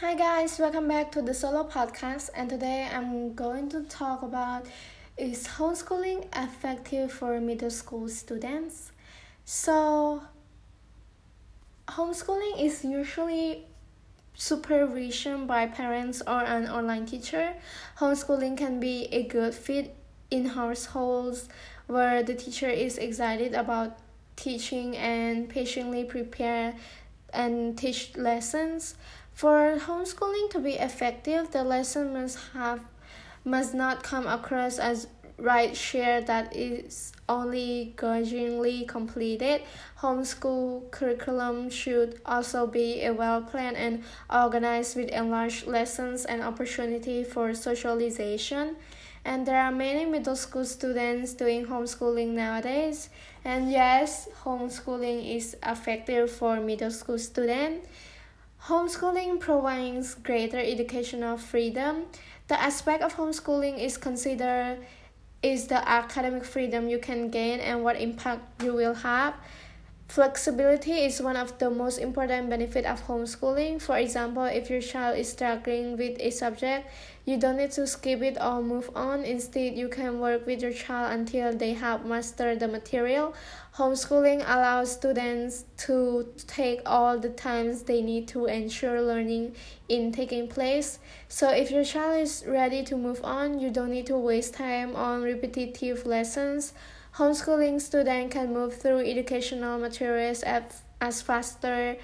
Hi guys, welcome back to the solo podcast and today I'm going to talk about is homeschooling effective for middle school students? So homeschooling is usually supervision by parents or an online teacher. Homeschooling can be a good fit in households where the teacher is excited about teaching and patiently prepare and teach lessons for homeschooling to be effective, the lesson must have must not come across as right share that is only grudgingly completed. Homeschool curriculum should also be well planned and organized with enlarged lessons and opportunity for socialization. And there are many middle school students doing homeschooling nowadays. And yes, homeschooling is effective for middle school students Homeschooling provides greater educational freedom. The aspect of homeschooling is considered is the academic freedom you can gain and what impact you will have. Flexibility is one of the most important benefit of homeschooling. For example, if your child is struggling with a subject, you don't need to skip it or move on. Instead, you can work with your child until they have mastered the material. Homeschooling allows students to take all the times they need to ensure learning in taking place. So if your child is ready to move on, you don't need to waste time on repetitive lessons. Homeschooling students can move through educational materials at as faster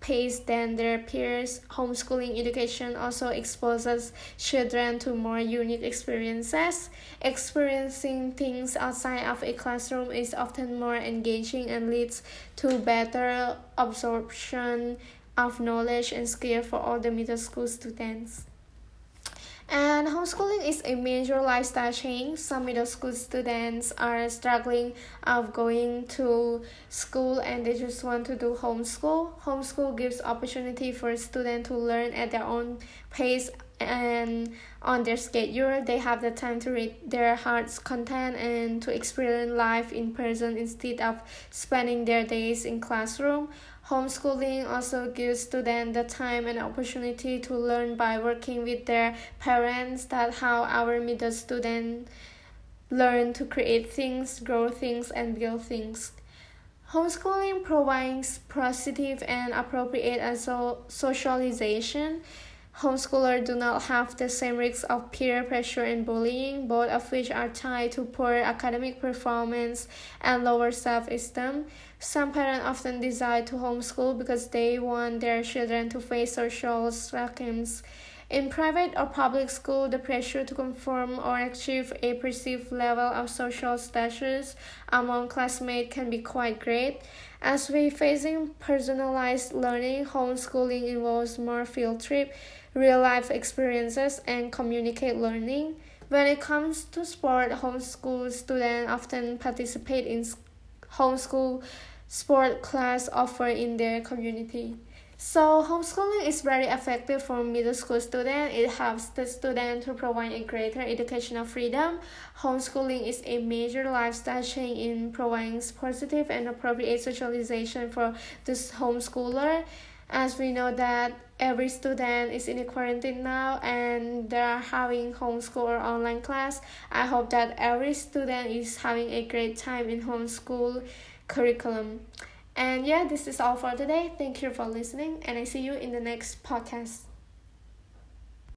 pace than their peers. Homeschooling education also exposes children to more unique experiences. Experiencing things outside of a classroom is often more engaging and leads to better absorption of knowledge and skill for all the middle school students. And homeschooling is a major lifestyle change. Some middle school students are struggling of going to school and they just want to do homeschool. Homeschool gives opportunity for students to learn at their own pace and on their schedule. They have the time to read their heart's content and to experience life in person instead of spending their days in classroom. Homeschooling also gives students the time and opportunity to learn by working with their parents. That's how our middle students learn to create things, grow things, and build things. Homeschooling provides positive and appropriate socialization. Homeschoolers do not have the same risks of peer pressure and bullying, both of which are tied to poor academic performance and lower self esteem. Some parents often decide to homeschool because they want their children to face social struggles. In private or public school, the pressure to conform or achieve a perceived level of social status among classmates can be quite great. As we facing personalized learning, homeschooling involves more field trip real life experiences, and communicate learning. When it comes to sport, homeschool students often participate in homeschool sport class offered in their community. So homeschooling is very effective for middle school students. It helps the student to provide a greater educational freedom. Homeschooling is a major lifestyle change in providing positive and appropriate socialization for this homeschooler as we know that every student is in a quarantine now and they are having homeschool or online class i hope that every student is having a great time in homeschool curriculum and yeah this is all for today. Thank you for listening and i see you in the next podcast